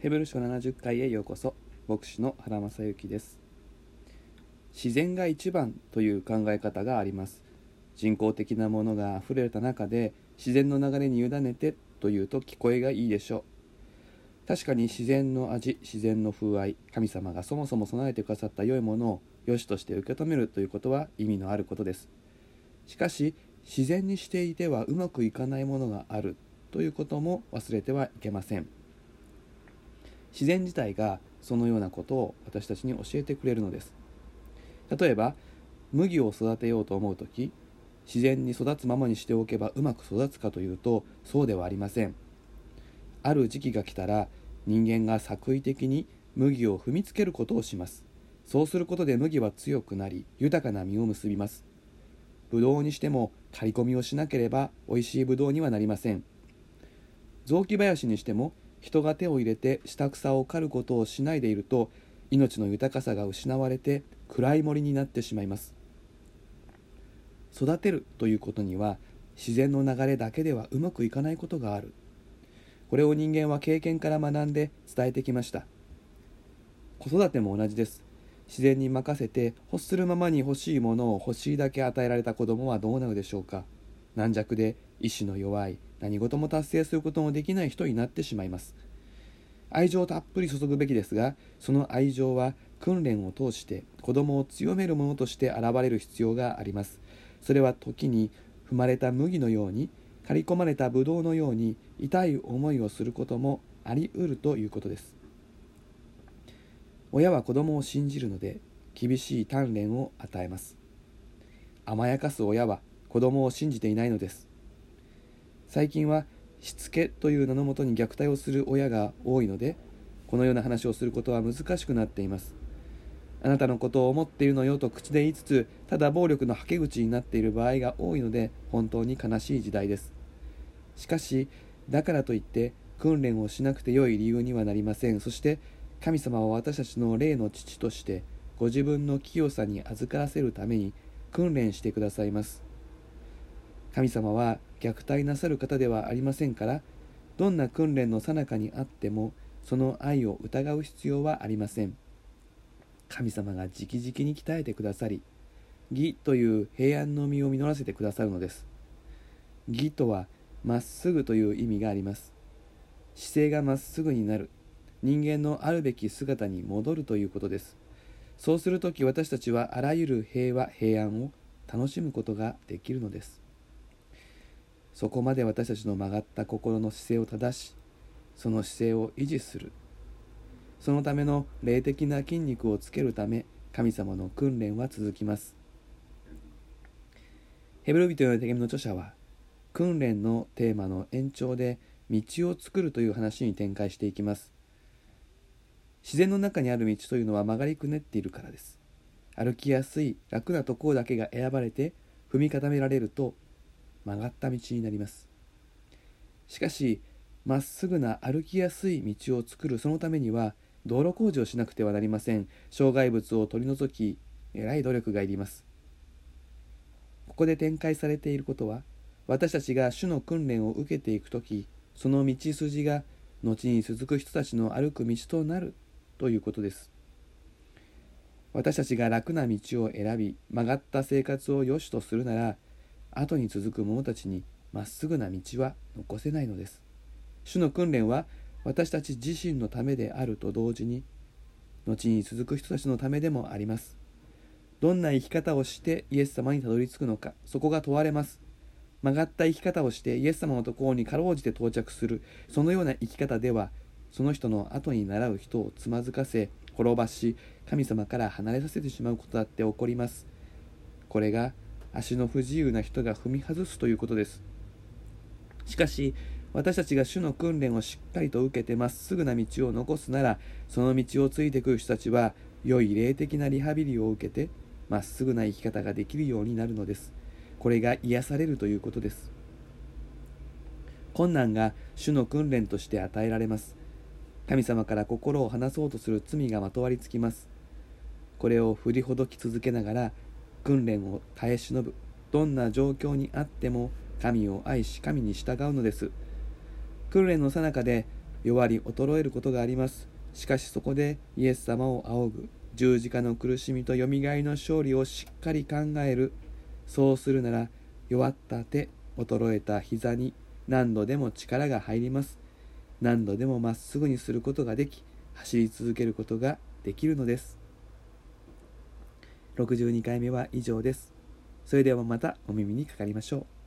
ヘブル書70回へようこそ。牧師の原正幸です。自然が一番という考え方があります。人工的なものが溢れた中で自然の流れに委ねてというと聞こえがいいでしょう。確かに自然の味自然の風合い神様がそもそも備えてくださった良いものを良しとして受け止めるということは意味のあることです。しかし自然にしていてはうまくいかないものがあるということも忘れてはいけません。自然自体がそのようなことを私たちに教えてくれるのです。例えば麦を育てようと思う時自然に育つままにしておけばうまく育つかというとそうではありません。ある時期が来たら人間が作為的に麦を踏みつけることをします。そうすることで麦は強くなり豊かな実を結びます。ブドウにしても刈り込みをしなければ美味しいブドウにはなりません。雑木林にしても人が手を入れて下草を刈ることをしないでいると命の豊かさが失われて暗い森になってしまいます。育てるということには自然の流れだけではうまくいかないことがある。これを人間は経験から学んで伝えてきました。子育ても同じです。自然に任せて欲するままに欲しいものを欲しいだけ与えられた子供はどうなるでしょうか。軟弱で意志の弱い何事も達成することもできない人になってしまいます。愛情をたっぷり注ぐべきですがその愛情は訓練を通して子供を強めるものとして現れる必要があります。それは時に踏まれた麦のように刈り込まれたブドウのように痛い思いをすることもあり得るということです。親は子供を信じるので厳しい鍛錬を与えます。甘やかす親は子供を信じていないのです。最近はしつけという名のもとに虐待をする親が多いのでこのような話をすることは難しくなっています。あなたのことを思っているのよと口で言いつつただ暴力のはけ口になっている場合が多いので本当に悲しい時代です。しかしだからといって訓練をしなくて良い理由にはなりません。そして神様は私たちの霊の父としてご自分の清さに預からせるために訓練してくださいます。神様は虐待なさる方ではありませんからどんな訓練の最中にあってもその愛を疑う必要はありません。神様が直々に鍛えてくださり義という平安の実を実らせてくださるのです。義とはまっすぐという意味があります。姿勢がまっすぐになる。人間のあるべき姿に戻るということです。そうするとき私たちはあらゆる平和平安を楽しむことができるのです。そこまで私たちの曲がった心の姿勢を正しその姿勢を維持する。そのための霊的な筋肉をつけるため神様の訓練は続きます。ヘブル人への手紙の著者は訓練のテーマの延長で道を作るという話に展開していきます。自然の中にある道というのは曲がりくねっているからです。歩きやすい楽なところだけが選ばれて踏み固められると曲がった道になります。しかしまっすぐな歩きやすい道を作るそのためには道路工事をしなくてはなりません。障害物を取り除きえらい努力がいります。ここで展開されていることは私たちが主の訓練を受けていく時その道筋が後に続く人たちの歩く道となるということです。私たちが楽な道を選び曲がった生活を良しとするなら後に続く者たちにまっすぐな道は残せないのです。主の訓練は私たち自身のためであると同時に後に続く人たちのためでもあります。どんな生き方をしてイエス様にたどり着くのかそこが問われます。曲がった生き方をしてイエス様のところにかろうじて到着するそのような生き方ではその人の後に習う人をつまずかせ転ばし神様から離れさせてしまうことだって起こります。これが足の不自由な人が踏み外すということです。しかし私たちが主の訓練をしっかりと受けてまっすぐな道を残すならその道をついてくる人たちは良い霊的なリハビリを受けてまっすぐな生き方ができるようになるのです。これが癒されるということです。困難が主の訓練として与えられます。神様から心を離そうとする罪がまとわりつきます。これを振りほどき続けながら訓練を耐え忍ぶ。どんな状況にあっても神を愛し神に従うのです。訓練の最中で弱り衰えることがあります。しかしそこでイエス様を仰ぐ。十字架の苦しみとよみがえの勝利をしっかり考える。そうするなら弱った手衰えた膝に何度でも力が入ります。何度でもまっすぐにすることができ走り続けることができるのです。62回目は以上です。それではまたお耳にかかりましょう。